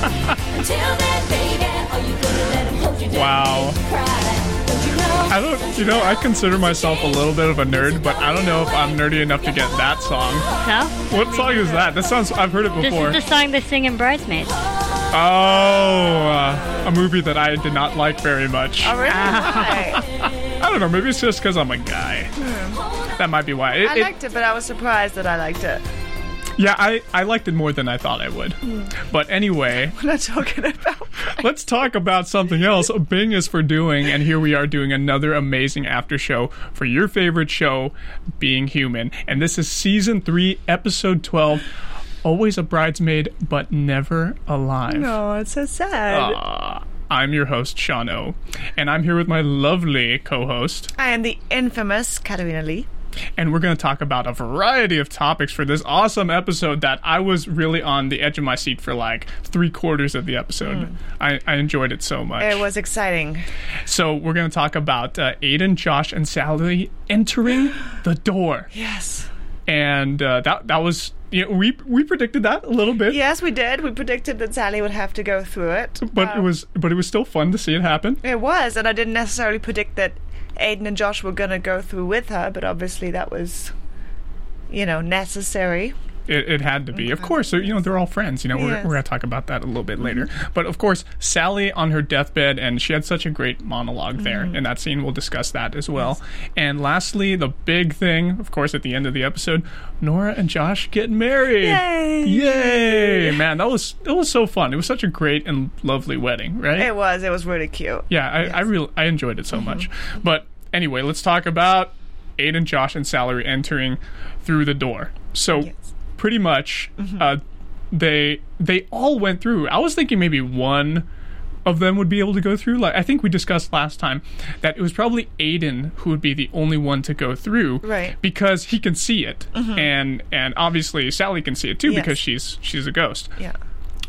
You down Wow. and make you cry? Don't you know? I don't, you know, I consider myself a little bit of a nerd, but I don't know if I'm nerdy enough to get that song. No? What song is that? That sounds, I've heard it before. This before. is the song they sing in Bridesmaids. Oh, uh, a movie that I did not like very much. Oh, really? I don't know, maybe it's just because I'm a guy. That might be why. It- I it- liked it, but I was surprised that I liked it. Yeah, I, I liked it more than I thought I would. But anyway, We're not talking about. let's talk about something else Bing is for doing, and here we are doing another amazing after show for your favorite show, Being Human. And this is season three, episode 12. Always a bridesmaid, but never alive. No, it's so sad. Uh, I'm your host, Sean O, and I'm here with my lovely co host, I am the infamous Katarina Lee. And we're going to talk about a variety of topics for this awesome episode that I was really on the edge of my seat for like three quarters of the episode. I, I enjoyed it so much. It was exciting. So, we're going to talk about uh, Aiden, Josh, and Sally entering the door. Yes. And uh, that, that was, you know, we, we predicted that a little bit. Yes, we did. We predicted that Sally would have to go through it. But it Um, was, but it was still fun to see it happen. It was, and I didn't necessarily predict that Aiden and Josh were going to go through with her, but obviously that was, you know, necessary. It, it had to be. Of course, you know, they're all friends. You know, we're, Yes. we're going to talk about that a little bit later. Mm-hmm. But of course, Sally on her deathbed, and she had such a great monologue there mm-hmm. in that scene. We'll discuss that as well. And lastly, the big thing, of course, at the end of the episode, Nora and Josh get married. Yay! Yay! Man, that was that was so fun. It was such a great and lovely wedding, right? It was. It was really cute. Yeah, I, I real I enjoyed it so mm-hmm. much. But anyway, let's talk about Aiden, Josh, and Sally entering through the door. So Yes. pretty much, mm-hmm. uh, they they all went through. I was thinking maybe one of them would be able to go through. Like I think we discussed last time that it was probably Aiden who would be the only one to go through, Right. Because he can see it, mm-hmm. and and obviously Sally can see it too Yes. because she's she's a ghost. Yeah.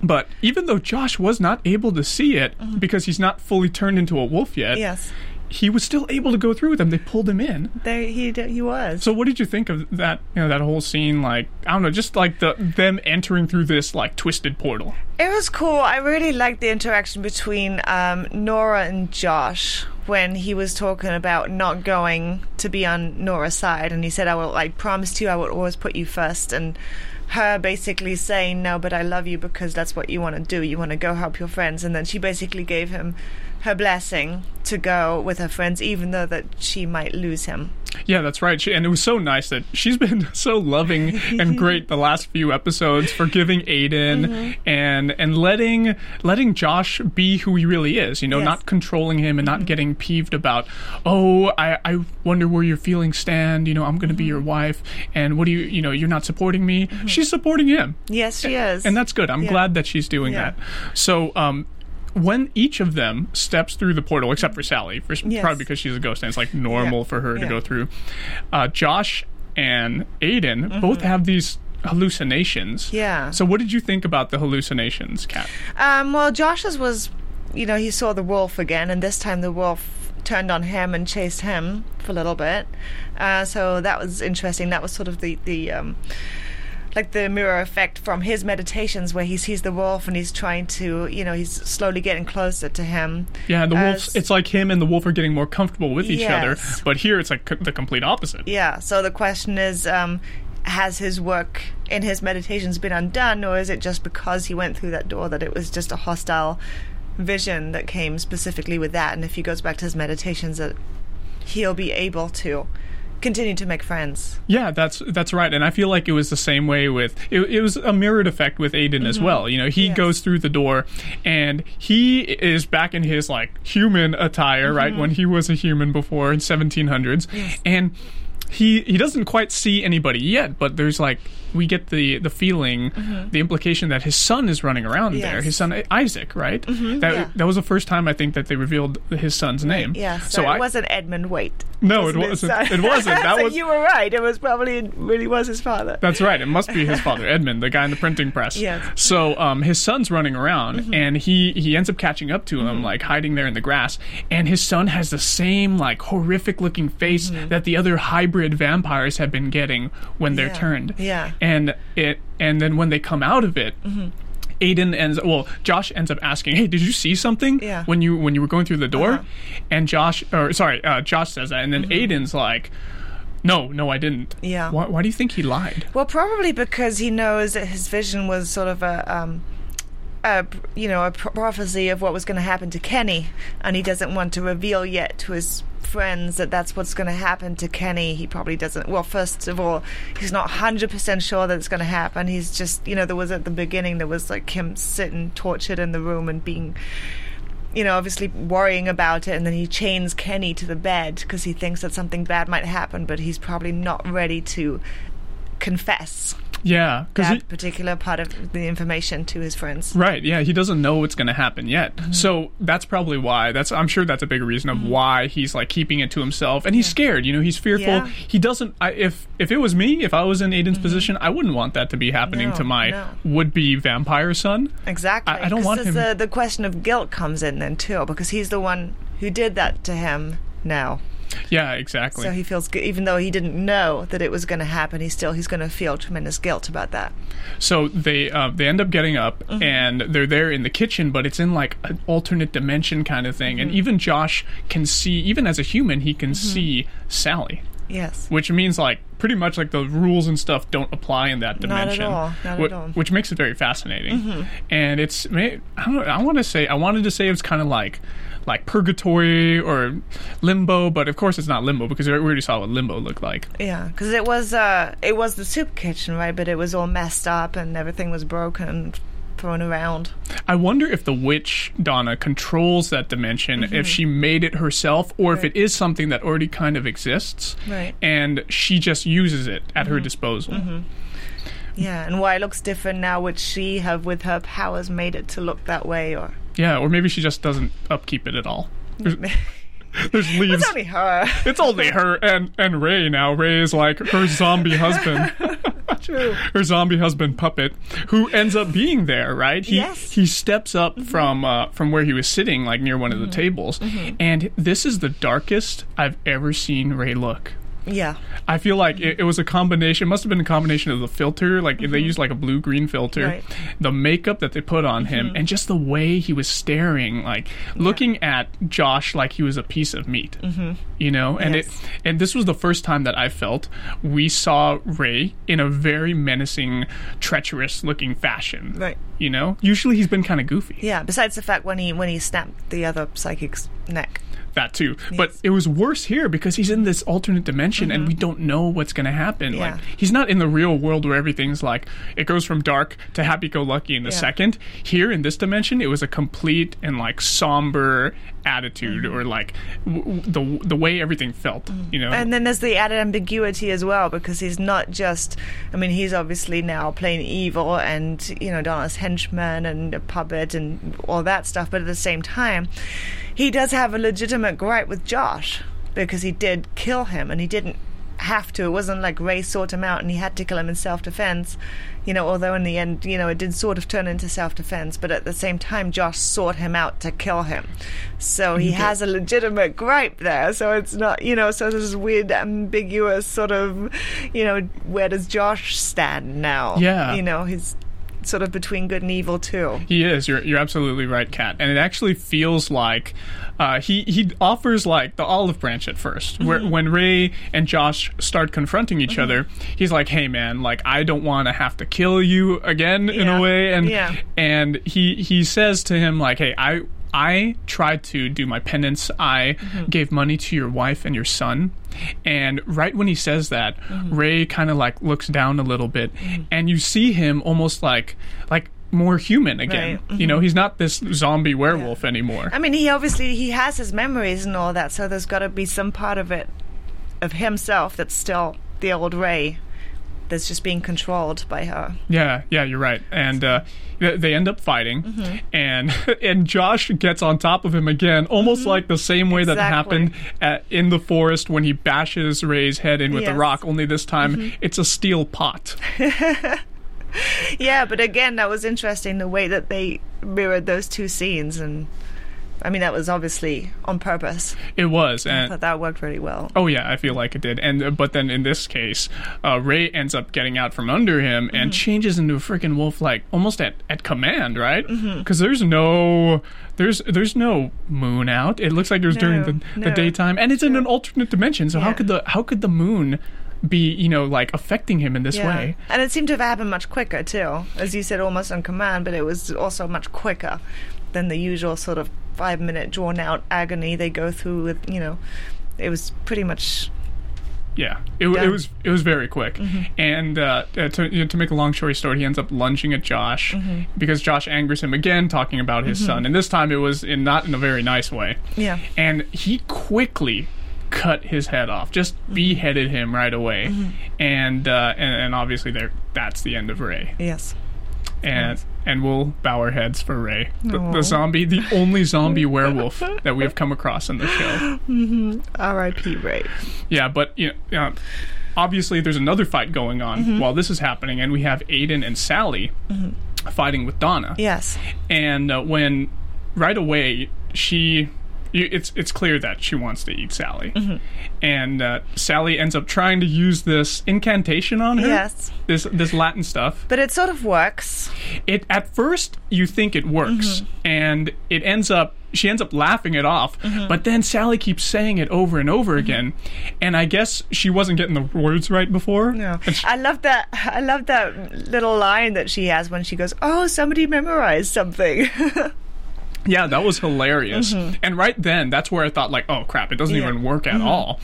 But even though Josh was not able to see it mm-hmm. because he's not fully turned into a wolf yet, Yes. He was still able to go through with them. They pulled him in. There he he was. So what did you think of that? You know that whole scene, like I don't know, just like the them entering through this like twisted portal. It was cool. I really liked the interaction between um, Nora and Josh when he was talking about not going to be on Nora's side, and he said, "I will. I promised you, I will always put you first. And her basically saying, "No, but I love you because that's what you want to do. You want to go help your friends." And then she basically gave him her blessing to go with her friends, even though that she might lose him. Yeah, that's right. She, and it was so nice that she's been so loving and great the last few episodes, forgiving Aiden Mm-hmm. and and letting letting Josh be who he really is. You know, Yes. not controlling him and not getting peeved about. Oh, I I wonder where your feelings stand. You know, I'm going to be your wife, and what do you you know? You're not supporting me. She's supporting him. Yes, she is. And that's good. I'm Yeah. glad that she's doing Yeah. that. So, um, when each of them steps through the portal, except for Sally, for, Yes. probably because she's a ghost and it's like normal Yeah. for her to go through, uh, Josh and Aiden both have these hallucinations. Mm-hmm. Yeah. So, what did you think about the hallucinations, Kat? Um, well, Josh's was, you know, he saw the wolf again, and this time the wolf turned on him and chased him for a little bit. Uh, so that was interesting. That was sort of the the um, like the mirror effect from his meditations, where he sees the wolf and he's trying to, you know, he's slowly getting closer to him. Yeah, the wolf. It's like him and the wolf are getting more comfortable with each Yes. other, but here it's like c- the complete opposite. Yeah. So the question is. Um, has his work in his meditations been undone, or is it just because he went through that door that it was just a hostile vision that came specifically with that, and if he goes back to his meditations, that he'll be able to continue to make friends. Yeah, that's that's right, and I feel like it was the same way with it. It was a mirrored effect with Aiden as well. You know, he Mm-hmm. Yes. goes through the door, and he is back in his like human attire, right? Mm-hmm. When he was a human before in 1700s, and he he doesn't quite see anybody yet, but there's like we get the the feeling, the implication that his son is running around there. Mm-hmm. His son Isaac, right? that yeah. that was the first time I think that they revealed his son's name. Yeah, so, I it wasn't Edmund Waite. No, it wasn't. It wasn't. That so was- you were right. It was probably it really was his father. That's right. It must be his father, Edmund, the guy in the printing press. Yes. Mm-hmm. So um, his son's running around, and he he ends up catching up to him, like hiding there in the grass. And his son has the same like horrific looking face Mm-hmm. that the other hybrid vampires have been getting when they're Yeah. turned. Yeah. And it and then when they come out of it. Mm-hmm. Aiden ends well. Josh ends up asking, "Hey, did you see something Yeah. when you when you were going through the door?" Uh-huh. And Josh, or sorry, uh, Josh says that, and then Aiden's like, "No, no, I didn't." Mm-hmm. Yeah. Why, why do you think he lied? Well, probably because he knows that his vision was sort of a, um, a you know, a pro- prophecy of what was going to happen to Kenny, and he doesn't want to reveal yet to his friends that that's what's going to happen to Kenny. He probably doesn't. Well, first of all, he's not hundred percent sure that it's going to happen. He's just, you know, there was at the beginning there was like him sitting tortured in the room and being. You know, obviously worrying about it, and then he chains Kenny to the bed because he thinks that something bad might happen, but he's probably not ready to confess Yeah, that particular part of the information to his friends. Right, yeah, he doesn't know what's going to happen yet. Mm-hmm. So that's probably why. That's I'm sure that's a big reason of why he's like keeping it to himself and he's scared, you know, he's fearful. Yeah. Mm-hmm. He doesn't I, if if it was me, if I was in Aiden's position, I wouldn't want that to be happening No, to my no. would-be vampire son. Exactly. I- I don't want him- The, the question of guilt comes in then too, because he's the one who did that to him now. Yeah, exactly. So he feels, gu- even though he didn't know that it was going to happen, he still he's going to feel tremendous guilt about that. So they uh, they end up getting up Mm-hmm. and they're there in the kitchen, but it's in like an alternate dimension kind of thing. Mm-hmm. And even Josh can see, even as a human, he can see Sally. Yes. which means like pretty much like the rules and stuff don't apply in that dimension. Not at all, not whi- at all. Mm-hmm. Which makes it very fascinating. And it's I don't know, I want to say I wanted to say it's kind of like like purgatory or limbo, but of course it's not limbo because we already saw what limbo looked like. Yeah, because it was uh, it was the soup kitchen, right? But it was all messed up and everything was broken and thrown around. I wonder if the witch Donna controls that dimension, if she made it herself, or if Mm-hmm. It is something that already kind of exists, Right. and she just uses it at her disposal. Yeah, and why it looks different now, would she have with her powers made it to look that way, or Yeah, or maybe she just doesn't upkeep it at all. There's, there's leaves. it's only her? It's only her and and Ray now. Ray is like her zombie husband. True. Her zombie husband puppet, who ends up being there, right? He Yes. Mm-hmm. he steps up from uh, from where he was sitting, like near one of the tables, and this is the darkest I've ever seen Ray look. Yeah. I feel like it, it was a combination. It must have been a combination of the filter, like they used like a blue green filter, Mm-hmm. Right. the makeup that they put on him, and just the way he was staring, like looking at Josh like he was a piece of meat. Mm-hmm. You know, and Yes. it and this was the first time that I felt we saw Ray in a very menacing, treacherous looking fashion. Right. You know, usually he's been kind of goofy. Yeah. Besides the fact when he when he snapped the other psychic's neck. That too. But it was worse here because he's in this alternate dimension and we don't know what's going to happen. Mm-hmm. Yeah. Like he's not in the real world where everything's like it goes from dark to happy go lucky in a Yeah. second. Here in this dimension, it was a complete and like somber attitude Mm-hmm. or like w- w- the the way everything felt, you know. And then there's the added ambiguity as well because he's not just. I mean, he's obviously now playing evil and you know Donna's henchman and a puppet and all that stuff. But at the same time, he does have a legitimate gripe with Josh because he did kill him and he didn't have to. It wasn't like Ray sought him out and he had to kill him in self defense. You know, although in the end, you know, it did sort of turn into self defense, but at the same time, Josh sought him out to kill him. So he has a legitimate gripe there. So it's not, you know, so this weird, ambiguous sort of, you know, where does Josh stand now? Yeah. You know, he's sort of between good and evil too. He is. You're you're absolutely right, Kat. And it actually feels like uh, he he offers like the olive branch at 1st Mm-hmm. where when Ray and Josh start confronting each other, he's like, "Hey, man, like I don't want to have to kill you again in a way," and Yeah. and he he says to him like, "Hey, I." I tried to do my penance. I Mm-hmm. gave money to your wife and your son. And right when he says that, Mm-hmm. Ray kind of like looks down a little bit, and you see him almost like like more human again. Right. You know, he's not this zombie werewolf anymore. I mean, he obviously he has his memories and all that, so there's got to be some part of it of himself that's still the old Ray that's just being controlled by her. Yeah, yeah, you're right. And uh, they end up fighting, Mm-hmm. and and Josh gets on top of him again, almost like the same way that Mm-hmm. Happened at, in the forest when he bashes Ray's head in with the Yes. Mm-hmm. rock. Only this time, it's a steel pot. Yeah, but again, that was interesting the way that they mirrored those two scenes, and I mean that was obviously on purpose. It was, I and thought that worked really well. Oh yeah, I feel like it did. And uh, but then in this case, uh, Ray ends up getting out from under him Mm-hmm. and changes into a freaking wolf, like almost at, at command, right? Mm-hmm. Because there's no there's there's no moon out. It looks like there's during No, the, the no. daytime, and it's in an alternate dimension. So how could the how could the moon be you know like affecting him in this way? And it seemed to have happened much quicker too, as you said, almost on command. But it was also much quicker than the usual sort of five-minute drawn-out agony they go through. With you know, it was pretty much Yeah, it, it was it was very quick, and uh, uh, to you know, to make a long story short, he ends up lunging at Josh because Josh angers him again, talking about his son, and this time it was in not in a very nice way. Yeah. and he quickly cut his head off, just beheaded him right away, and, uh, and and obviously there that's the end of Ray, yes. And and we'll bow our heads for Ray, the, the zombie, the only zombie werewolf that we have come across in the show. R.I.P. Ray. Yeah, but you know, uh, obviously there's another fight going on Mm-hmm. while this is happening, and we have Aiden and Sally fighting with Donna. Yes. And uh, when right away she, you, it's it's clear that she wants to eat Sally, Mm-hmm. and uh, Sally ends up trying to use this incantation on her. Yes. This this Latin stuff. But it sort of works. It at first you think it works, Mm-hmm. and it ends up she ends up laughing it off. Mm-hmm. But then Sally keeps saying it over and over again, and I guess she wasn't getting the words right before. No. She- I love that. I love that little line that she has when she goes, "Oh, somebody memorized something." yeah, that was hilarious. And right then, that's where I thought like, oh crap, it doesn't Mm-hmm. Yeah. Mm-hmm. even work at all.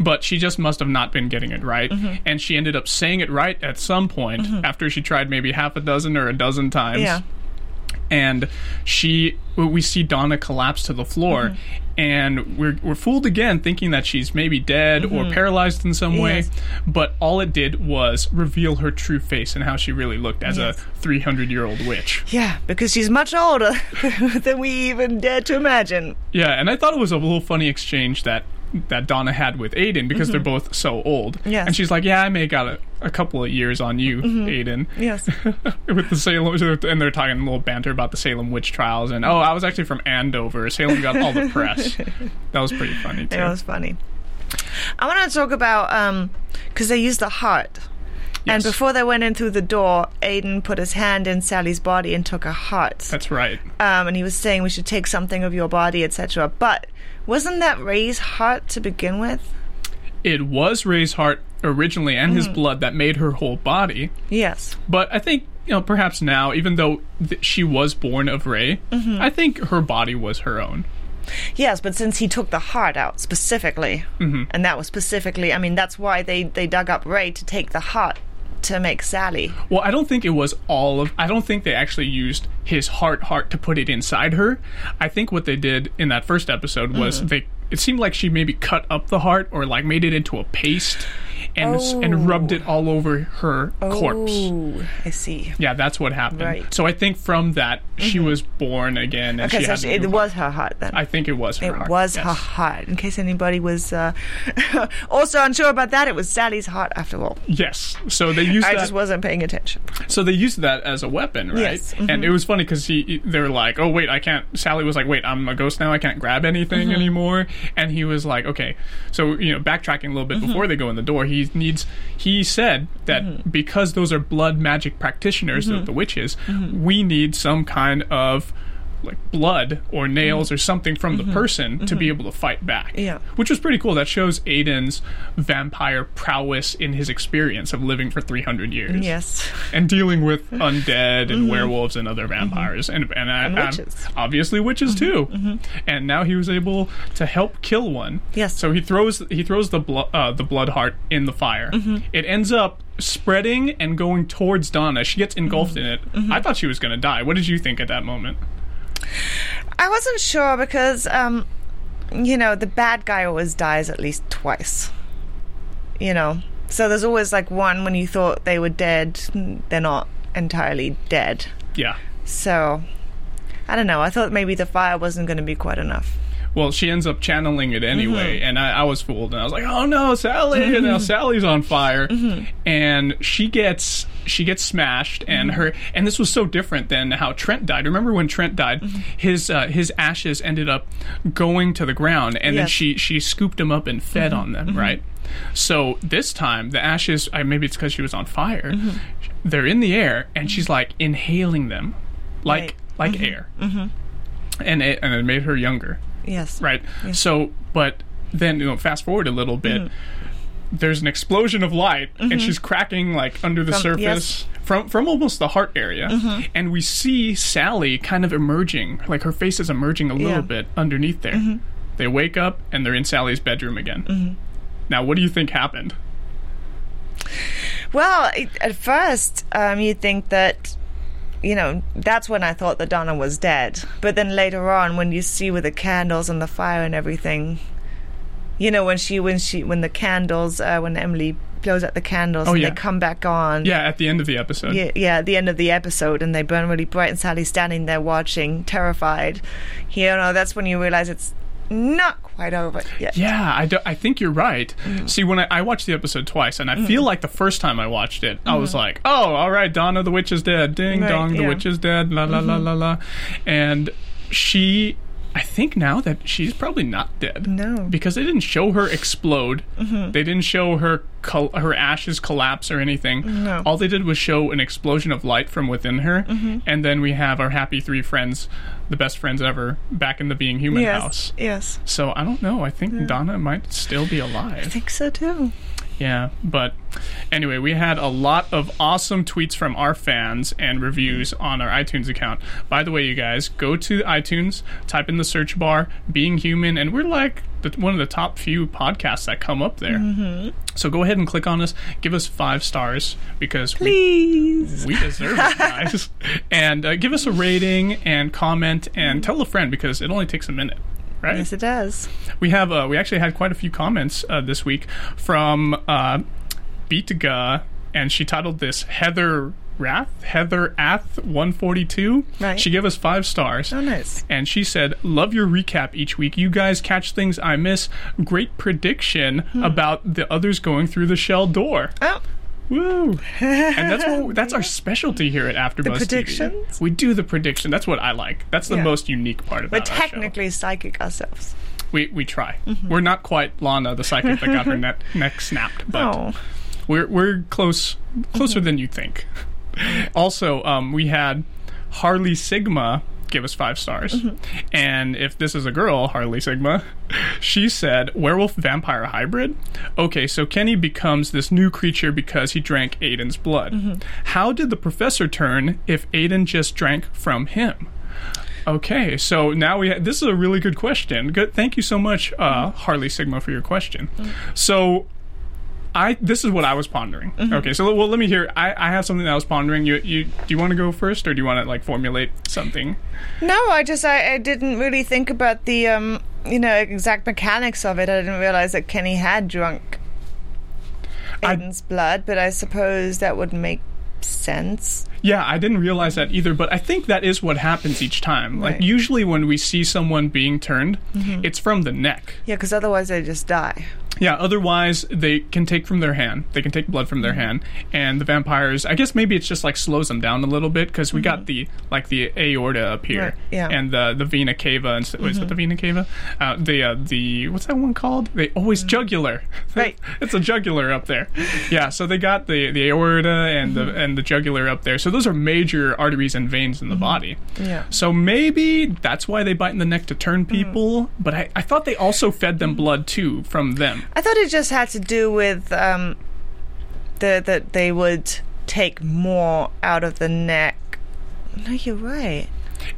But she just must have not been getting it right, and she ended up saying it right at some point after she tried maybe half a dozen or a dozen times. Mm-hmm. yeah. And she we see Donna collapse to the floor Mm-hmm. and we're we're fooled again thinking that she's maybe dead or paralyzed in some way Mm-hmm. But all it did was reveal her true face and how she really looked as Yes. a 300 year old witch Yeah, because she's much older than we even dared to imagine. yeah and I thought it was a little funny exchange that that Donna had with Aiden because they're both so old Mm-hmm. Yes. Mm-hmm. and she's like yeah I may got a, a couple of years on you Aiden Yes. with the Salem, and they're talking a little banter about the Salem witch trials, and oh, I was actually from Andover. Salem got all the press. That was pretty funny too. It was funny. I want to talk about because they used the heart. Yes. And before they went in through the door, Aiden put his hand in Sally's body and took her heart. That's right. um, and he was saying we should take something of your body, etc. But wasn't that Ray's heart to begin with? It was Ray's heart originally and Mm. his blood that made her whole body, Yes. but I think you know perhaps now, even though th- she was born of Ray, Mm-hmm. I think her body was her own. Yes, but since he took the heart out specifically, Mm-hmm. and that was specifically, I mean, that's why they, they dug up Ray to take the heart to make Sally. Well, I don't think it was all of. I don't think they actually used his heart heart to put it inside her. I think what they did in that first episode was Mm-hmm. they. It seemed like she maybe cut up the heart or like made it into a paste and s and rubbed it all over her corpse. Oh, I see. Yeah, that's what happened. Right. Mm-hmm. So I think from that she was born again, and Okay, she so it was her heart then. I think it was her it heart. It was yes. her heart. In case anybody was uh, also unsure about that, it was Sally's heart after all. Yes. So they used I that. just wasn't paying attention. So they used that as a weapon, right? Yes, mm-hmm. And it was funny because he, they were like, "Oh wait, I can't." Sally was like, "Wait, I'm a ghost now. I can't grab anything Mm-hmm. anymore." And he was like, "Okay." So you know, backtracking a little bit Mm-hmm. before they go in the door, he needs. He said that Mm-hmm. because those are blood magic practitioners, the, the witches, we need some kind of like blood or nails or something from the mm-hmm. person to be mm-hmm. able to fight back. Yeah. Which was pretty cool. That shows Aiden's vampire prowess in his experience of living for 300 years. Yes. And dealing with undead and mm-hmm. werewolves and other vampires and and, And witches. obviously witches too. And now he was able to help kill one. Yes. So he throws he throws the blood uh, the blood heart in the fire. It ends up spreading and going towards Donna. She gets engulfed in it. I thought she was going to die. What did you think at that moment? I wasn't sure because, um, you know, the bad guy always dies at least twice. You know, so there's always like one when you thought they were dead, they're not entirely dead. Yeah. So, I don't know. I thought maybe the fire wasn't going to be quite enough. Well, she ends up channeling it mm-hmm. anyway, and I, I was fooled, and I was like, "Oh no, Sally!" And now mm-hmm. Sally's on fire, mm-hmm. and she gets she gets smashed, and mm-hmm. her and this was so different than how Trent died. Remember when Trent died? Mm-hmm. His uh, his ashes ended up going to the ground, and then she she scooped them up and fed mm-hmm. on them, right? So this time the ashes, uh, maybe it's because she was on fire. They're in the air, and she's like inhaling them, like Right. like air, and it, and it made her younger Yes. right? So, but then you know, fast forward a little bit. There's an explosion of light, and mm-hmm. she's cracking like under the From- surface yes. from from almost the heart area, mm-hmm. and we see Sally kind of emerging, like her face is emerging a little Yeah. bit underneath there. Mm-hmm. They wake up and they're in Sally's bedroom again. Now, what do you think happened? Well, it- at first, um, you'd think that, you know, that's when I thought that Donna was dead. But then later on, when you see with the candles and the fire and everything, you know, when she, when she, when the candles, uh, when Emily blows out the candles Oh, and yeah. they come back on. Yeah, at the end of the episode. Yeah, yeah, at the end of the episode, and they burn really bright, and Sally's standing there watching, terrified. You know, that's when you realize it's not quite over yet. Yeah, I, do, I think you're right. Mm. See, when I, I watched the episode twice, and I feel like the first time I watched it, I was like, "Oh, all right, Donna, the witch is dead. Ding Mm-hmm. Right, dong, the yeah. Mm-hmm. witch is dead. La la la la la." And she, I think now that she's probably not dead. No. Mm-hmm. because they didn't show her explode. They didn't show her col- her ashes collapse or anything. No. All they did was show an explosion of light from within her, Mm-hmm. and then we have our happy three friends, the best friends ever, back in the being human Yes, house. yes. So I don't know. I think Donna might still be alive. I think so too. Yeah, but anyway, we had a lot of awesome tweets from our fans and reviews on our iTunes account. By the way, you guys, go to iTunes, type in the search bar "Being Human," and we're like the, one of the top few podcasts that come up there. Mm-hmm. So go ahead and click on us, give us five stars because we Please. we deserve it, guys. and uh, give us a rating and comment and tell a friend because it only takes a minute, right? Yes, it does. We have uh, we actually had quite a few comments uh, this week from uh, Beatga, and she titled this Heather Rath Heather Ath one forty two. Right. She gave us five stars. Oh, nice. And she said, "Love your recap each week. You guys catch things I miss. Great prediction Hmm. about the others going through the shell door. Oh, Woo! and that's what that's our specialty here at AfterBuzz TV. predictions? We do the prediction. That's what I like. That's the Yeah. most unique part of it. we're about our show. technically psychic ourselves. We we try. Mm-hmm. We're not quite Lana, the psychic that got her neck neck snapped, but Oh, we're we're close closer Mm-hmm. than you think. Also, um, we had Harley Sigma give us five stars, Mm-hmm. and if this is a girl, Harley Sigma, she said werewolf vampire hybrid. Okay, so Kenny becomes this new creature because he drank Aiden's blood. Mm-hmm. How did the professor turn if Aiden just drank from him? Okay, so now we ha- this is a really good question. Good, thank you so much, uh, Harley Sigma, for your question. So, I this is what I was pondering. Okay, so well, let me hear. I, I have something that I was pondering. You you do you want to go first, or do you want to like formulate something? no, I just I, I didn't really think about the um you know exact mechanics of it. I didn't realize that Kenny had drunk Aiden's blood, but I suppose that would make sense. Yeah, I didn't realize that either, but I think that is what happens each time. Like Right. Mm-hmm. usually when we see someone being turned, it's from the neck. Yeah, because otherwise they just die. Yeah, otherwise they can take from their hand. They can take blood from their mm-hmm. hand, and the vampires. I guess maybe it's just like slows them down a little bit because we got mm-hmm. the like the aorta up here, Right, yeah. and the the vena cava. And, Is that the mm-hmm. vena cava? Uh, the uh, the what's that one called? They always mm. jugular. Right. it's a jugular up there. Yeah, so they got the the aorta and the and the jugular up there. So those are major arteries and veins in the body. Yeah. So maybe that's why they bite in the neck to turn people. But I, I thought they also fed them blood too from them. I thought it just had to do with um, the that they would take more out of the neck. No, you're right.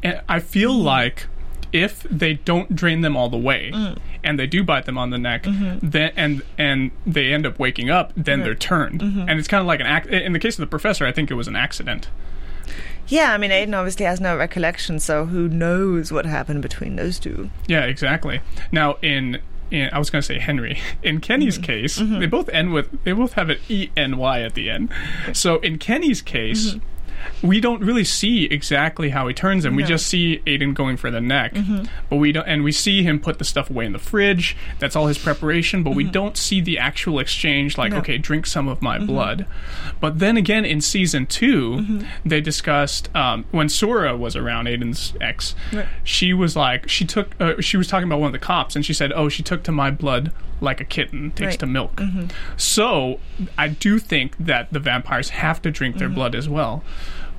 And I feel mm-hmm. like if they don't drain them all the way mm. and they do bite them on the neck mm-hmm. then and and they end up waking up then they're turned. Mm-hmm. And it's kind of like an act in the case of the professor i think it was an accident. Yeah, I mean, Aiden obviously has no recollection, so who knows what happened between those two? yeah exactly. Now in in, I was going to say Henry. In Kenny's mm-hmm. case, mm-hmm. they both end with they both have an E N Y at the end. So in Kenny's case, mm-hmm. We don't really see exactly how he turns him. We just see Aiden going for the neck, but we don't, and we see him put the stuff away in the fridge. That's all his preparation, but we don't see the actual exchange. Like, No. okay, drink some of my blood. But then again, in season 2 they discussed um, when Suren was around Aiden's ex. Right. She was like, she took, uh, she was talking about one of the cops, and she said, "Oh, she took to my blood like a kitten takes Right. to milk." So I do think that the vampires have to drink their blood as well.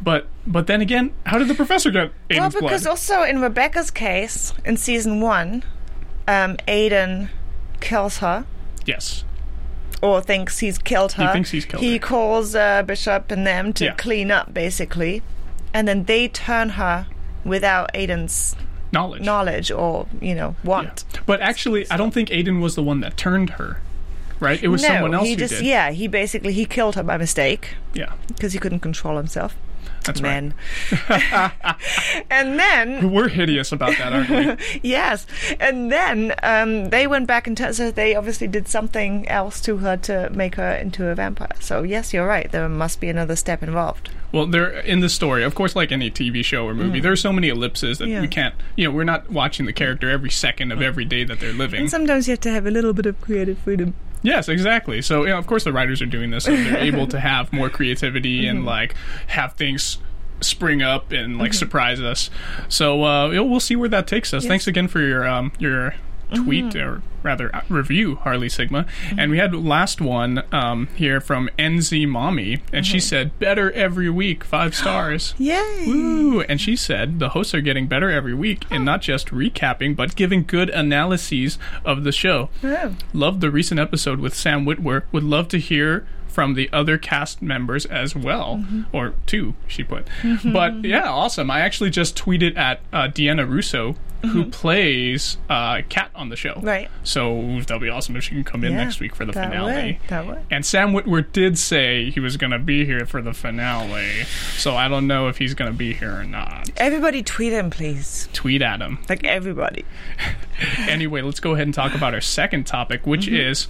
But but then again, how did the professor get Aiden's well, because blood? also in Rebecca's case, in season one, um, Aiden kills her. yes. or thinks he's killed her. He thinks he's killed He her. calls uh, Bishop and them to Yeah. clean up, basically, and then they turn her without Aiden's Knowledge. knowledge or you know Yeah. want. But actually, I don't think Aiden was the one that turned her. Right? It was no, someone else he just did. yeah, he basically he killed her by mistake Yeah. because he couldn't control himself. That's Men. and then. We're hideous about that, aren't we? yes, and then um, they went back and t- so they obviously did something else to her to make her into a vampire. So yes, you're right. There must be another step involved. Well, there in the story, of course, like any TV show or movie, there are so many ellipses that Mm. Yeah. we can't. You know, we're not watching the character every second of every day that they're living. And sometimes you have to have a little bit of creative freedom. Yes, exactly. So, you know, of course, the writers are doing this, so they're able to have more creativity and like have things spring up and like surprise us. So, uh, we'll see where that takes us. Thanks again for your um, your tweet or rather uh, review, Harley Sigma. And we had last one um, here from NZ Mommy, and she said, "Better every week, five stars." Yay! Woo! And she said the hosts are getting better every week and not just recapping, but giving good analyses of the show. Oh. Loved the recent episode with Sam Witwer. Would love to hear from the other cast members as well, Mm-hmm. or two, she put. But yeah, awesome. I actually just tweeted at uh, Deanna Russo, who plays uh, Kat on the show. Mm-hmm. Right. So that'll be awesome if she can come in Yeah, next week for the that finale. would, that would. And Sam Witwer did say he was going to be here for the finale. So I don't know if he's going to be here or not. Everybody tweet him, please. Tweet at him. Like everybody. Anyway, let's go ahead and talk about our second topic, which Mm-hmm. is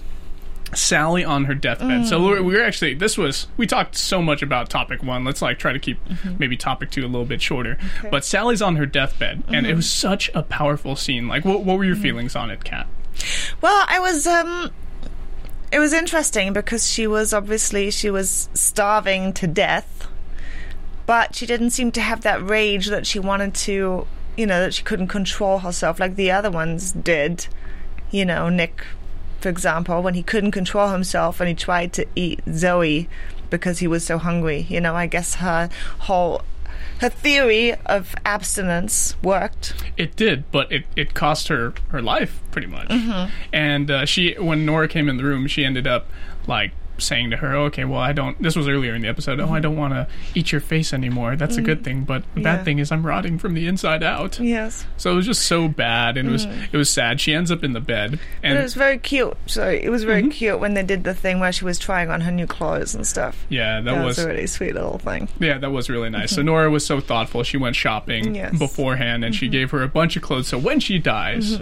Sally on her deathbed. So Mm. we're, we're actually this was we talked so much about topic one. Let's like try to keep Mm-hmm. maybe topic two a little bit shorter. But Sally's on her deathbed, and Mm-hmm. it was such a powerful scene. Like, what, what were your feelings on it, Kat? Well, I was um it was interesting because she was obviously she was starving to death. But she didn't seem to have that rage that she wanted to, you know, that she couldn't control herself like the other ones did. You know, Nick for example, when he couldn't control himself and he tried to eat Zoe because he was so hungry. You know, I guess her whole her theory of abstinence worked. It did, but it, it cost her her life pretty much. Mm-hmm. And uh, she, when Nora came in the room, she ended up like saying to her, "Okay, well, I don't." This was earlier in the episode. Oh, I don't want to eat your face anymore. That's a good thing, but the Mm-hmm. Yeah. bad thing is I'm rotting from the inside out. Yes. So it was just so bad, and it was it was sad. She ends up in the bed, But and it was very cute. So it was very Mm-hmm. cute when they did the thing where she was trying on her new clothes and stuff. yeah, that, That was was a really sweet little thing. Yeah, that was really nice. So Nora was so thoughtful. She went shopping Yes. Mm-hmm. beforehand, and she gave her a bunch of clothes. So when she dies,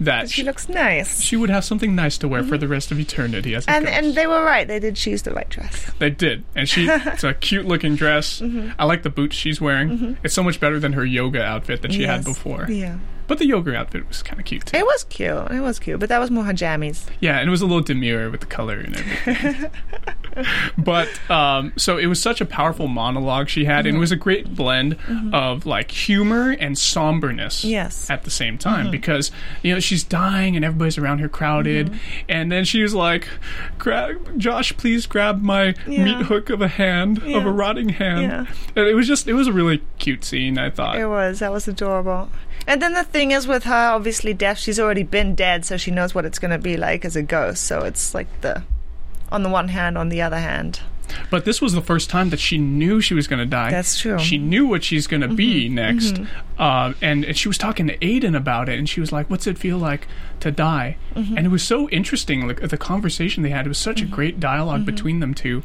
that She she, looks nice. she would have something nice to wear for the rest of eternity. As and ghost. and they were right. They did choose the right dress. they did, and she it's a cute looking dress. Mm-hmm. I like the boots she's wearing. It's so much better than her yoga outfit that she had before. Yeah. But the yoga outfit was kind of cute too. It was cute. It was cute, but that was more her jammies. Yeah, and it was a little demure with the color and everything. but um, so it was such a powerful monologue she had, and it was a great blend mm-hmm. of like humor and somberness. Yes. at the same time mm-hmm. because you know she's dying and everybody's around her crowded, mm-hmm. and then she was like, "Grab, Josh, please grab my Yeah. meat hook of a hand of a rotting hand." Yeah. And it was just it was a really cute scene. I thought. It was. That was adorable. And then the thing is with her, obviously deaf, she's already been dead, so she knows what it's going to be like as a ghost. So it's like the, on the one hand, on the other hand. But this was the first time that she knew she was going to die. That's true. She knew what she's going to be Mm-hmm. next, uh, and, and she was talking to Aiden about it, and she was like, "What's it feel like to die?" Mm-hmm. And it was so interesting. Like the conversation they had, it was such a great dialog Mm-hmm. between them two,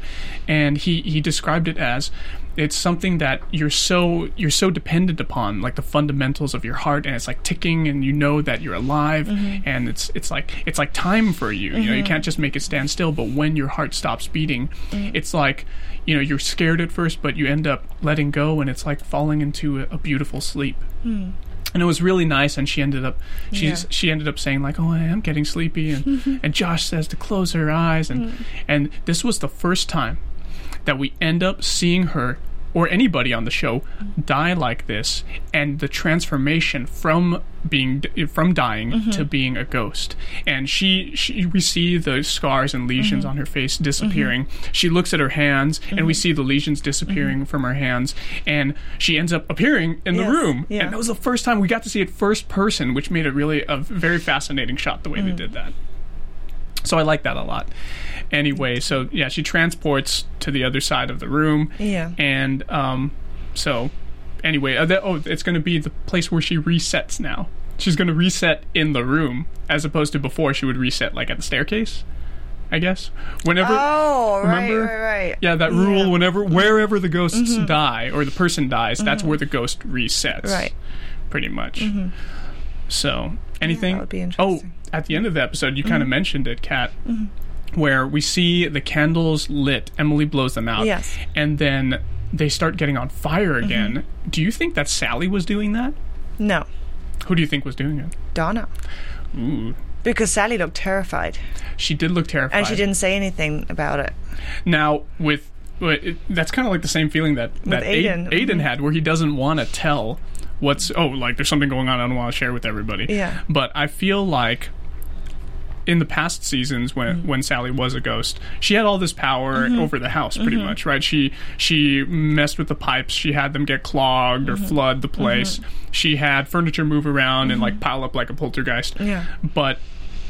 and he he described it as it's something that you're so you're so dependent upon like the fundamentals of your heart and it's like ticking and you know that you're alive Mm-hmm. and it's it's like it's like time for you you know you can't just make it stand still but when your heart stops beating Mm. it's like you know you're scared at first but you end up letting go and it's like falling into a, a beautiful sleep and it was really nice and she ended up she's Yeah. she ended up saying like oh i am getting sleepy and and josh says to close her eyes and mm. and this was the first time that we end up seeing her or anybody on the show die like this and the transformation from being from dying mm-hmm. to being a ghost. And she, she we see the scars and lesions mm-hmm. on her face disappearing. Mm-hmm. She looks at her hands and we see the lesions disappearing from her hands and she ends up appearing in the room. Yeah. and that was the first time we got to see it first person which made it really a very fascinating shot the way they mm. did that so I like that a lot. Anyway, so yeah, she transports to the other side of the room. Yeah. And um, so anyway, uh, that, oh, it's going to be the place where she resets now. She's going to reset in the room as opposed to before she would reset like at the staircase. I guess whenever. Oh, right, remember? right, right. Yeah, that rule. Yeah. Mm-hmm. Whenever, wherever the ghosts die or the person dies, that's where the ghost resets. Right. Pretty much. So, anything? that would be interesting. Oh, at the end of the episode, you Mm-hmm. kind of mentioned it, Kat, where we see the candles lit. Emily blows them out. Yes. Mm-hmm. And then they start getting on fire again. Do you think that Sally was doing that? No, Who do you think was doing it? Donna. Ooh. Because Sally looked terrified, She did look terrified. and she didn't say anything about it. Now, with. it, that's kind of like the same feeling that, that Aiden. Aiden, Aiden had, where he doesn't want to tell what's. Oh, like there's something going on I don't want to share with everybody. Yeah. But I feel like in the past seasons when Mm-hmm. when Sally was a ghost, she had all this power over the house pretty Mm-hmm. much, right? She she messed with the pipes, she had them get clogged Mm-hmm. or flood the place. She had furniture move around and like pile up like a poltergeist. Mm-hmm. Yeah. But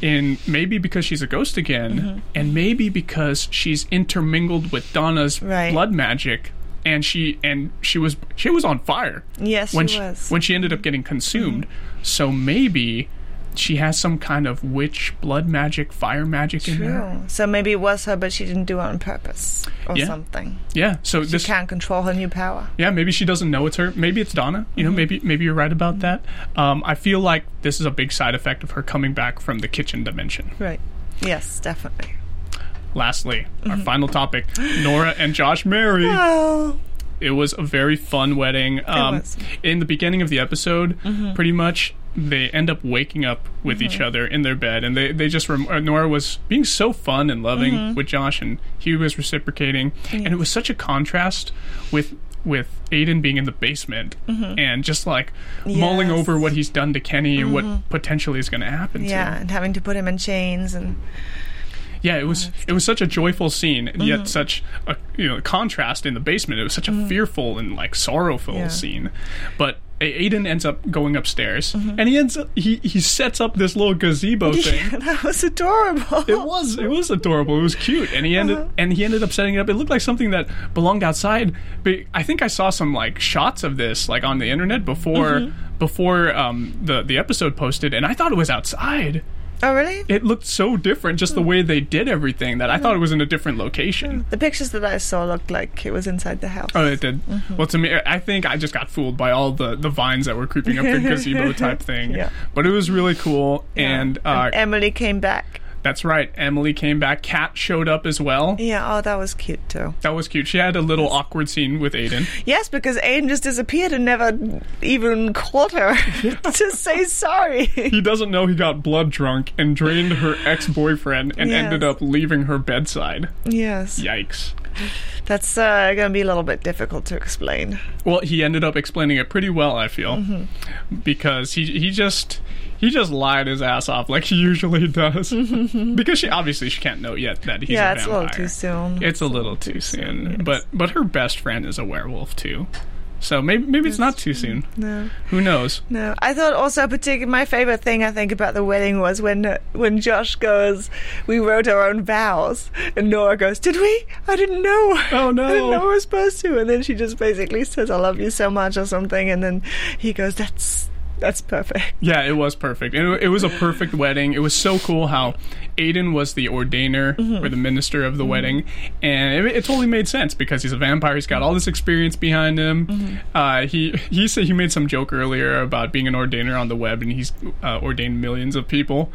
in maybe because she's a ghost again Mm-hmm. and maybe because she's intermingled with Donna's Right. blood magic and she and she was she was on fire Yes, when she was. Mm-hmm. when she ended up getting consumed. So maybe she has some kind of witch blood magic, fire magic in her. True. So maybe it was her, but she didn't do it on purpose or Yeah. something. Yeah. So She this can't control her new power. yeah, maybe she doesn't know it's her. Maybe it's Donna. You know, Mm-hmm. maybe maybe you're right about that. Um, I feel like this is a big side effect of her coming back from the kitchen dimension. Right. Yes, definitely. Lastly, our Mm-hmm. final topic: Nora and Josh marry. Oh. It was a very fun wedding. Um. Mm-hmm. In the beginning of the episode, pretty much they end up waking up with each other in their bed, and they they just rem- uh, Nora was being so fun and loving Mm-hmm. with Josh, and he was reciprocating, and it was such a contrast with with Aiden being in the basement and just like mulling Mm-hmm. Over what he's done to Kenny and what potentially is going to happen. Yeah, to him. and having to put him in chains and Yeah, it was it was such a joyful scene, and Mm-hmm. yet such a you know contrast in the basement. It was such a fearful and like sorrowful Yeah. scene. But Aiden ends up going upstairs, Mm-hmm. and he ends up he he sets up this little gazebo thing. Yeah, that was adorable. It was it was adorable. It was cute, and he ended Uh-huh. and he ended up setting it up. It looked like something that belonged outside. But I think I saw some like shots of this like on the internet before Mm-hmm. before um, the the episode posted, and I thought it was outside oh, really? it looked so different just the hmm. way they did everything that I thought it hmm. was in a different location. The pictures that I saw looked like it was inside the house. Oh, it did. Mm-hmm. Well, to me, I think I just got fooled by all the, the vines that were creeping up the gazebo type thing. Yeah. But it was really cool, Yeah. and, uh, Emily came back. That's right. Emily came back. Kat showed up as well. Yeah, oh, that was cute too. That was cute. She had a little awkward scene with Aiden. Yes, because Aiden just disappeared and never even called her to say sorry. He doesn't know he got blood drunk and drained her ex boyfriend and Yes. ended up leaving her bedside. yes, Yikes. that's uh, going to be a little bit difficult to explain. Well, he ended up explaining it pretty well, I feel, Mm-hmm. because he he just he just lied his ass off like he usually does. because she obviously she can't know yet that he's yeah, a it's a little too soon. It's a little too soon, yes. but but her best friend is a werewolf too, so maybe maybe it's not too soon. no. Who knows? No, I thought also particular. My favorite thing I think about the wedding was when when Josh goes, "We wrote our own vows," and Nora goes, "Did we? I didn't know. Oh, no. I didn't know we were supposed to." And then she just basically says, "I love you so much" or something, and then he goes, "That's that's perfect." Yeah, it was perfect. It, it was a perfect wedding. It was so cool how Aiden was the ordainer Mm-hmm. or the minister of the wedding, and it, it totally made sense because he's a vampire. He's got all this experience behind him. Mm-hmm. Uh, he he said he made some joke earlier about being an ordainer on the web, and he's uh, ordained millions of people.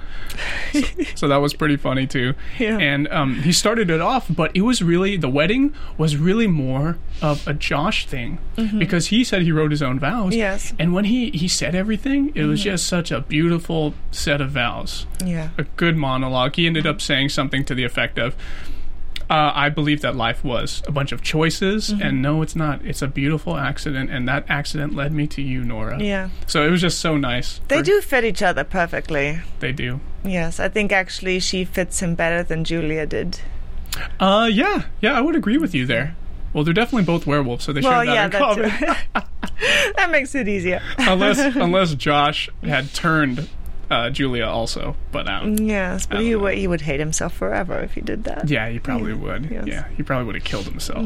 So, so that was pretty funny too. Yeah. And um, he started it off, but it was really the wedding was really more of a Josh thing because he said he wrote his own vows. Mm-hmm. Yes. And when he he said everything, it was just such a beautiful set of vows. Yeah. A good monologue. He ended up saying something to the effect of, uh, "I believe that life was a bunch of choices, Mm-hmm. and no, it's not. It's a beautiful accident, and that accident led me to you, Nora." Yeah. So it was just so nice. They do fit each other perfectly. They do. Yes, I think actually she fits him better than Julia did. Uh, yeah, yeah, I would agree with you there. Well, they're definitely both werewolves, so they Well, share yeah, that in that common. that makes it easier. unless unless Josh had turned uh, Julia also, but um, Yes, but he would he would hate himself forever if he did that. yeah, he probably Yeah, would. yes. Mm-hmm. Yeah, he probably would have killed himself.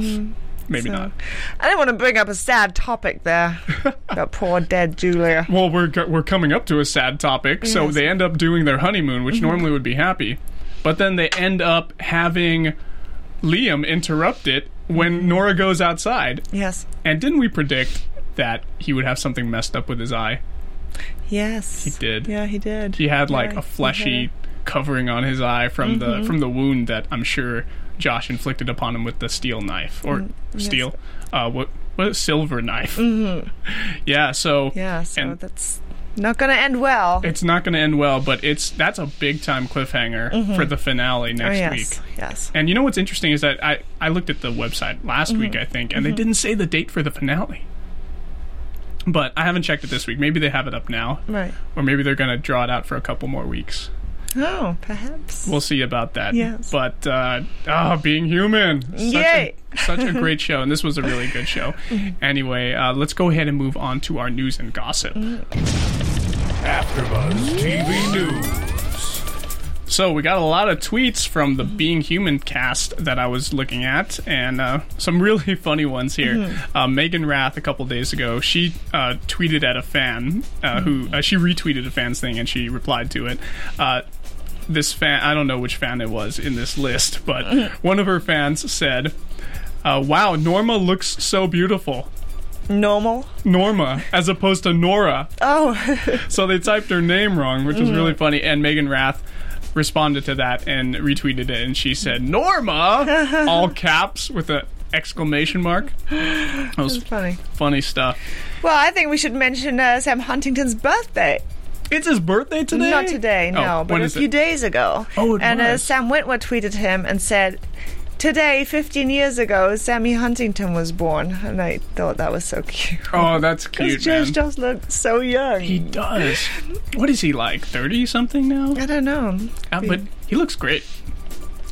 Maybe So- not. I didn't want to bring up a sad topic there. that poor dead Julia. Well, we're we're coming up to a sad topic, so Yes. Mm-hmm. they end up doing their honeymoon, which normally would be happy, but then they end up having Liam interrupt it Mm-hmm. when Nora goes outside. Yes. And didn't we predict that he would have something messed up with his eye? Yes. He did. Yeah, he did. He had like Yeah, a fleshy covering on his eye from the Mm-hmm. from the wound that I'm sure Josh inflicted upon him with the steel knife or Mm, steel, uh, what what silver knife? Mm-hmm. Yeah, so Yeah, so and that's not going to end well. it's not going to end well, but it's that's a big time cliffhanger for the finale oh, next yes. week. Yes. And you know what's interesting is that I I looked at the website last week Mm-hmm. I think, and they didn't say the date for the finale. But I haven't checked it this week. Maybe they have it up now, Right. or maybe they're going to draw it out for a couple more weeks. Oh, perhaps. We'll see about that. Yes. But uh, oh, being human, such Yay. A, such a great show, and this was a really good show. Anyway, uh, let's go ahead and move on to our news and gossip. AfterBuzz TV News. So we got a lot of tweets from the Being Human cast that I was looking at, and uh, some really funny ones here. Uh, Meaghan Rath a couple days ago, she uh, tweeted at a fan uh, who uh, she retweeted a fan's thing, and she replied to it. Uh, this fan, I don't know which fan it was in this list, but one of her fans said, uh, "Wow, Norma looks so beautiful." Normal. Norma, as opposed to Nora. Oh, So they typed her name wrong, which was really funny. And Meaghan Rath responded to that and retweeted it, and she said Norma, all caps with a exclamation mark. That was funny. funny stuff. Well, I think we should mention uh, Sam Huntington's birthday. It's his birthday today. Not today, no, Oh, but a few it? days ago. Oh, it and Uh, was. Sam Witwer tweeted him and said, "Today, 15 years ago, Sammy Huntington was born," and I thought that was so cute. Oh, that's cute, man. just looked so young. He does. What is he like? Thirty something now? I don't know. Uh, but he looks great.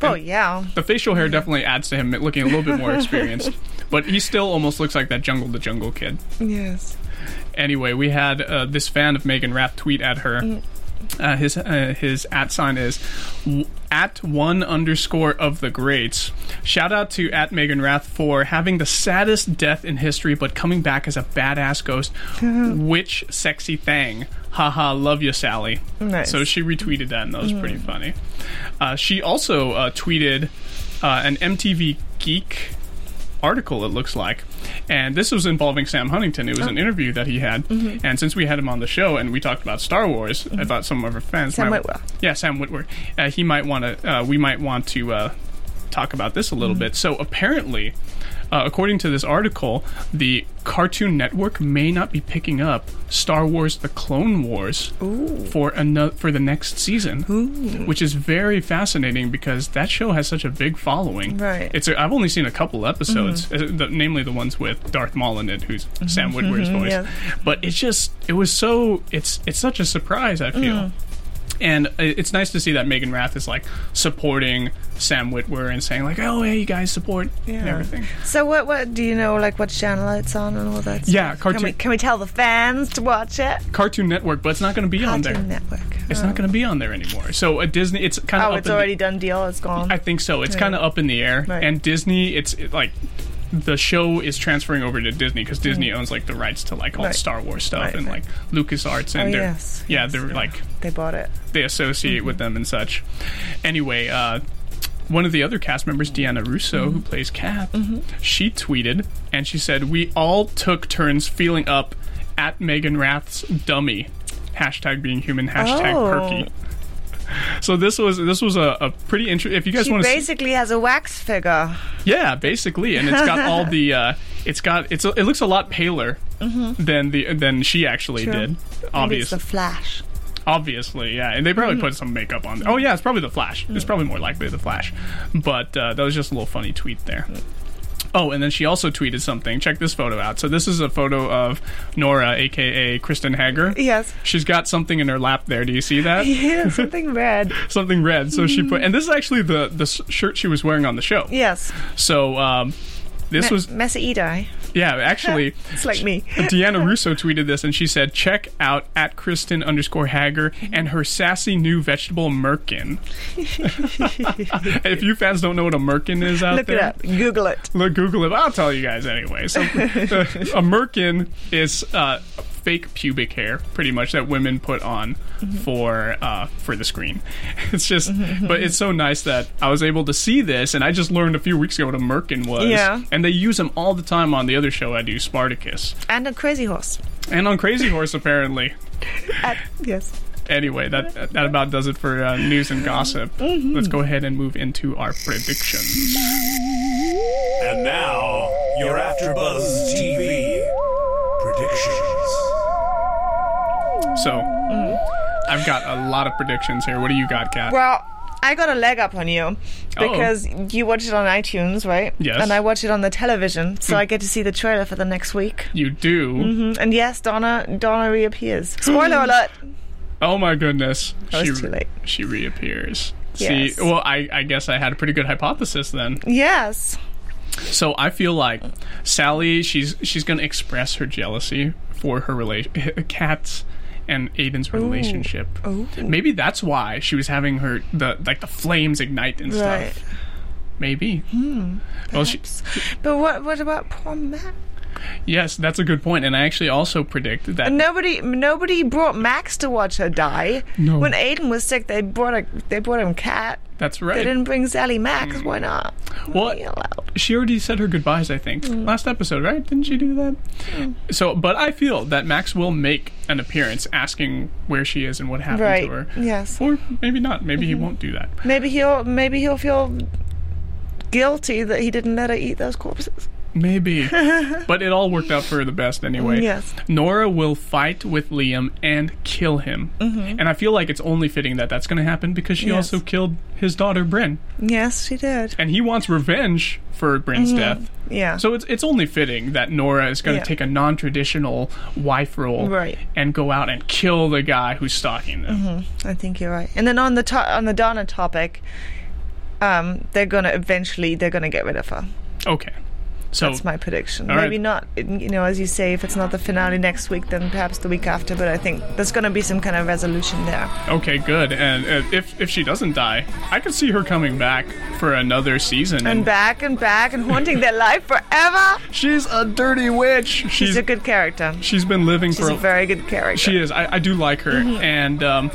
Oh yeah, The facial hair definitely adds to him looking a little bit more experienced. But he still almost looks like that Jungle the Jungle kid. yes. Anyway, we had uh, this fan of Meaghan Rath tweet at her. Uh, his uh, his at sign is w- at one underscore of the greats. Shout out to at Meaghan Rath for having the saddest death in history, but coming back as a badass ghost. Which sexy thing? Haha, love you, Sally. Nice. So she retweeted that, and that was pretty funny. Uh, she also uh, tweeted uh, an MTV Geek article. It looks like, and this was involving Sam Huntington. It was Oh. an interview that he had, Mm-hmm. and since we had him on the show and we talked about Star Wars, I thought some of our fans, Sam might, Witwer. yeah, Sam Witwer, uh, he might want to. Uh, we might want to uh, talk about this a little Mm-hmm. bit. So apparently. Uh, according to this article, the Cartoon Network may not be picking up Star Wars: The Clone Wars for another for the next season, which is very fascinating because that show has such a big following. Right. Mm-hmm. It's a, I've only seen a couple episodes, uh, the, namely the ones with Darth Maul in it, who's Sam Witwer's voice. yeah. But it's just it was so it's it's such a surprise. I feel. Mm. And it's nice to see that Meaghan Rath is like supporting Sam Witwer and saying like, "Oh, hey, you guys support and everything." So what? What do you know? Like what channel it's on and all that? Yeah, stuff? cartoon- Can we, can we tell the fans to watch it? Cartoon Network, but it's not going to be on there. Cartoon Network. It's not going to be on there anymore. So a Disney, it's kind of Oh, up it's in the- already done deal. It's gone. I think so. It's Yeah. kind of up in the air. Right. And Disney, it's it, like the show is transferring over to Disney because Disney owns like the rights to like all Mm. Star Wars stuff Right, and right. like LucasArts and oh they're yes. yeah yes, they're like they bought it. they associate Mm-hmm. with them and such. Anyway, uh, one of the other cast members, Deanna Russo, Mm-hmm. who plays Kat, she tweeted and she said, "We all took turns feeling up at Meaghan Rath's dummy." Hashtag being human. Hashtag Oh. perky. So this was this was a, a pretty interesting. If you guys want to, basically has a wax figure. yeah, basically, and it's got all the. Uh, it's got it's a, it looks a lot paler than the than she actually Mm-hmm. True. did. Obviously, the Flash. obviously, yeah, and they probably put some makeup on. There. Oh yeah, it's probably the Flash. It's probably more likely the Flash, but uh, that was just a little funny tweet there. Oh, and then she also tweeted something. Check this photo out. So this is a photo of Nora, aka Kristen Hager. Yes. She's got something in her lap there. Do you see that? Yeah, something red. something red. So she put, and this is actually the the shirt she was wearing on the show. Yes. So um, this Me- was Edai. yeah, actually. It's like me. Deanna Russo tweeted this and she said, check out at Kristen underscore Hager and her sassy new vegetable merkin. if you fans don't know what a merkin is out there. Look there, it up. Google it. look, Google it. I'll tell you guys anyway. So, uh, a merkin is uh, fake pubic hair, pretty much that women put on Mm-hmm. for uh, for the screen. It's just, but it's so nice that I was able to see this, and I just learned a few weeks ago what a merkin was. Yeah. and they use them all the time on the other show I do, Spartacus, And on crazy horse. and on Crazy Horse apparently. At, yes. Anyway, that that about does it for uh, news and gossip. Mm-hmm. Let's go ahead and move into our predictions. And now, your AfterBuzz TV predictions. So, I've got a lot of predictions here. What do you got, Kat? Well, I got a leg up on you because you watch it on iTunes, right? Yes. And I watch it on the television, so I get to see the trailer for the next week. You do. Mm, And yes, Donna Donna reappears. Spoiler alert. Oh my goodness. That she, too late. She reappears. Yes. See, well, I, I guess I had a pretty good hypothesis then. Yes. So I feel like Sally, she's she's gonna express her jealousy for her relation, Kat's and Aidan's relationship. Ooh. Maybe that's why she was having her the like the flames ignite and Right. stuff. Maybe. Hmm. Well, she, But what what about poor Max? Yes, that's a good. And I actually also predict that. Nobody nobody brought Max to watch her die. No. When Aidan was sick, they brought a they brought him Kat. That's right. They didn't bring Sally Max. Why not? Well, she already said her goodbyes. I think mm. last episode, right? Didn't she do that? Mm. So, but I feel that Max will make an appearance, asking where she is and what happened Right. to her. Yes. Or maybe not. Maybe he mm-hmm. won't do that. Maybe he'll maybe he'll feel guilty that he didn't let her eat those corpses. Maybe. but it all worked out for the best anyway. Yes. Nora will fight with Liam and kill him. And I feel like it's only fitting that that's going to happen because she Mm-hmm. Yes. also killed his daughter, Bryn. Yes, she did. And he wants revenge for Bryn's death. Yeah. So it's it's only fitting that Nora is going to Yeah. take a non-traditional wife role Right. and go out and kill the guy who's stalking them. I think you're right. And then on the to- on the Donna topic, um, they're gonna eventually they're gonna get rid of her. Okay. So That's my prediction. All right. Maybe not, you know, as you say, if it's not the finale next week, then perhaps the week after. But I think there's going to be some kind of resolution there. okay, good. And uh, if if she doesn't die, I could see her coming back for another season. And back and back and haunting their life forever. she's a dirty witch. She's She's a good character. she's been living She's for a very good character. She is. I, I do like her, and um,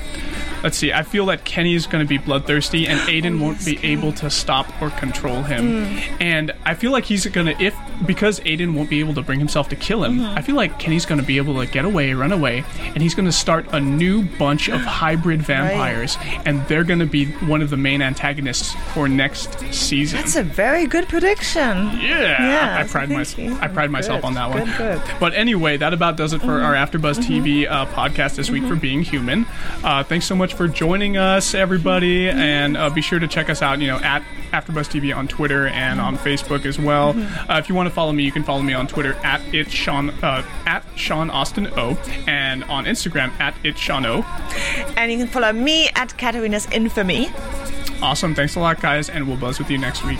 let's see. I feel that Kenny is going to be bloodthirsty, and Aidan won't be able to stop or control him. And I feel like he's going to, if because Aidan won't be able to bring himself to kill him, I feel like Kenny's going to be able to get away, run away, and he's going to start a new bunch of hybrid vampires, and they're going to be one of the main antagonists for next season. That's a very good prediction. Yeah, Yeah, I pride myself. I pride myself Good, on that one. good, good. But anyway, that about does it for our AfterBuzz Mm-hmm. TV uh, podcast this week for being human. Uh, thanks so much for joining us, everybody, Mm-hmm. and uh, be sure to check us out. You know, at AfterBuzz TV on Twitter and on Facebook as well. Mm-hmm. Uh, if you want to follow me, you can follow me on Twitter at it's Sean uh, at Sean Austin O, and on Instagram at it's Sean O. And you can follow me at Katarina's Infamy. Awesome, thanks a lot, guys, and we'll buzz with you next week.